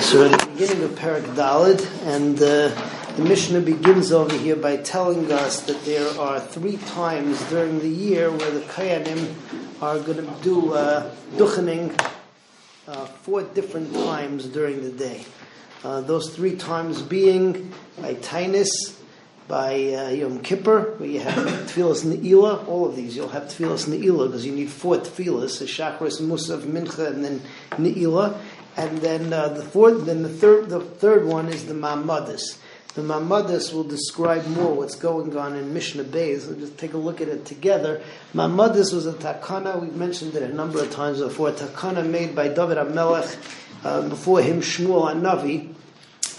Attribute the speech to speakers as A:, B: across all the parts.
A: So we're at the beginning of Parak Dalid, and uh, the Mishnah begins over here by telling us that there are three times during the year where the Kayanim are going to do uh, duchening uh, four different times during the day. Uh, those three times being by Tainus, by uh, Yom Kippur, where you have Tfilas Ne'ilah, all of these, you'll have Tfilas Ne'ilah because you need four Tfilas, a Shachris, Musaf, Mincha, and then Ne'ilah. And then uh, the fourth, then the third, the third one is the Mamadis. The Mamadis will describe more what's going on in Mishnah Beis. We'll just take a look at it together. Mamadis was a takana. We've mentioned it a number of times before. A takana made by David Amelech uh, before him, Shmuel Anavi.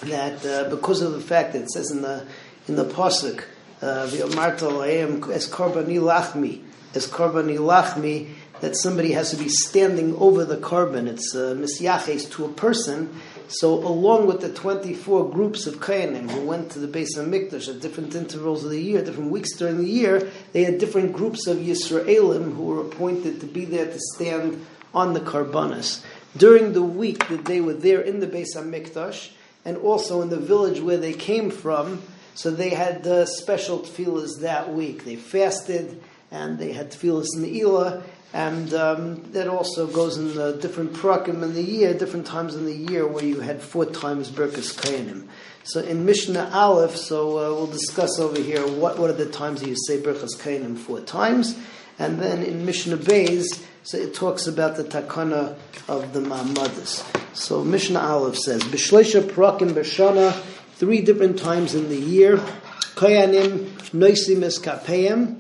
A: That uh, because of the fact that it says in the in the pasuk, uh, the Omarta as Karbani Lachmi, as Karbani Lachmi, that somebody has to be standing over the korban. It's uh, misyaches to a person. So, along with the 24 groups of Kayanim who went to the base of Mikdash at different intervals of the year, different weeks during the year, they had different groups of Yisraelim who were appointed to be there to stand on the Karbanis. During the week that they were there in the base of Mikdash, and also in the village where they came from, so they had uh, special tefillahs that week. They fasted, and they had tefillas in the Ne'ilah, and um, that also goes in the different prakim in the year, different times in the year where you had four times Birkas Kayanim. So in Mishnah Aleph, so uh, we'll discuss over here what, what are the times that you say Birkas Kayanim four times. And then in Mishnah Beis, so it talks about the takana of the Ma'amadas. So Mishnah Aleph says, B'shleisha prakim b'shana, three different times in the year, Kayanim noisim eskapeyim,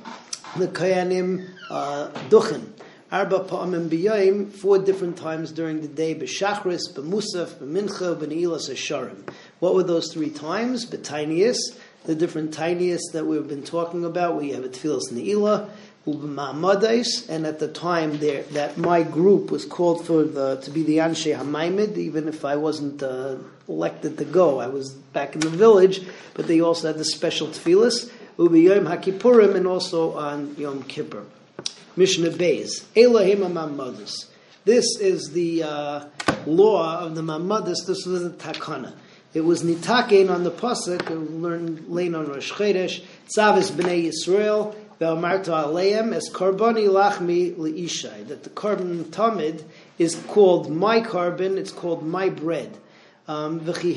A: the Kayanim uh, duchen. Arba pa'amim b'yayim, four different times during the day, b'shachris, b'musaf, b'mincha, b'ne'ilas asharim. What were those three times? B'tainius, the different tiniest that we've been talking about, where you have a tefillas ne'ilah, u'b'ma'amadais, and at the time there, that my group was called for the, to be the Anshe HaMaimid, even if I wasn't uh, elected to go. I was back in the village, but they also had the special tefillas, u'b'yayim HaKippurim, and also on Yom Kippur. Mishnah Beis. Elohim Mamadus. This is the uh, law of the Mamadus. This was the takana. It was nitakein on the pasuk. We learned lane on Rosh Chodesh. Tzavis b'nei Yisrael ve'amarta aleim es karboni lachmi leishai. That the korban tamid is called my korban. It's called my bread. Um, How can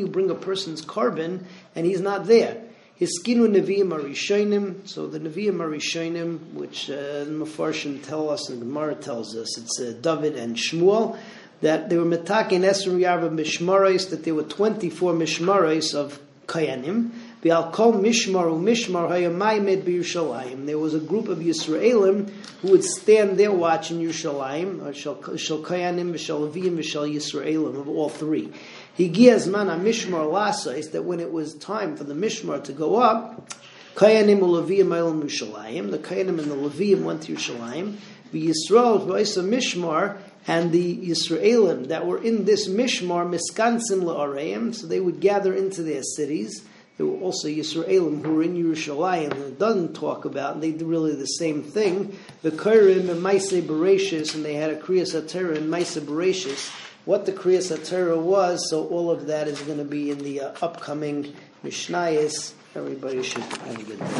A: you bring a person's korban and he's not there? Hiskinu Nevi'im Arishonim, so the Nevi'im Arishonim, which uh, the tell us and Gemara tells us, it's uh, David and Shmuel, that they were metakin Esrim Yarva Mishmarais, that there were 24 Mishmarais of Kayanim, Bial Kol Mishmar Mishmar Hayamaimed B'Yushalayim. There was a group of Yisraelim who would stand there watching Yerushalayim, or Shal Kayanim, Shal Levim, Shal Yisraelim, of all three. Higiyazman Mishmar Lasa that when it was time for the Mishmar to go up, Kayanim Leviyim El Mishalayim, the Kayanim and the Leviyim went to Yerushalayim, the Yisrael Vaisa Mishmar, and the Yisraelim that were in this Mishmar, Miskansin La'areim, so they would gather into their cities. There were also Yisraelim who were in Yerushalayim, and doesn't talk about, and they did really the same thing. The Kairim and Maise Bereshis, and they had a Kriyas Atera and Maise Bereshis, what the Kriyas HaTorah was, so all of that is going to be in the uh, upcoming Mishnayos. Everybody should have a good day.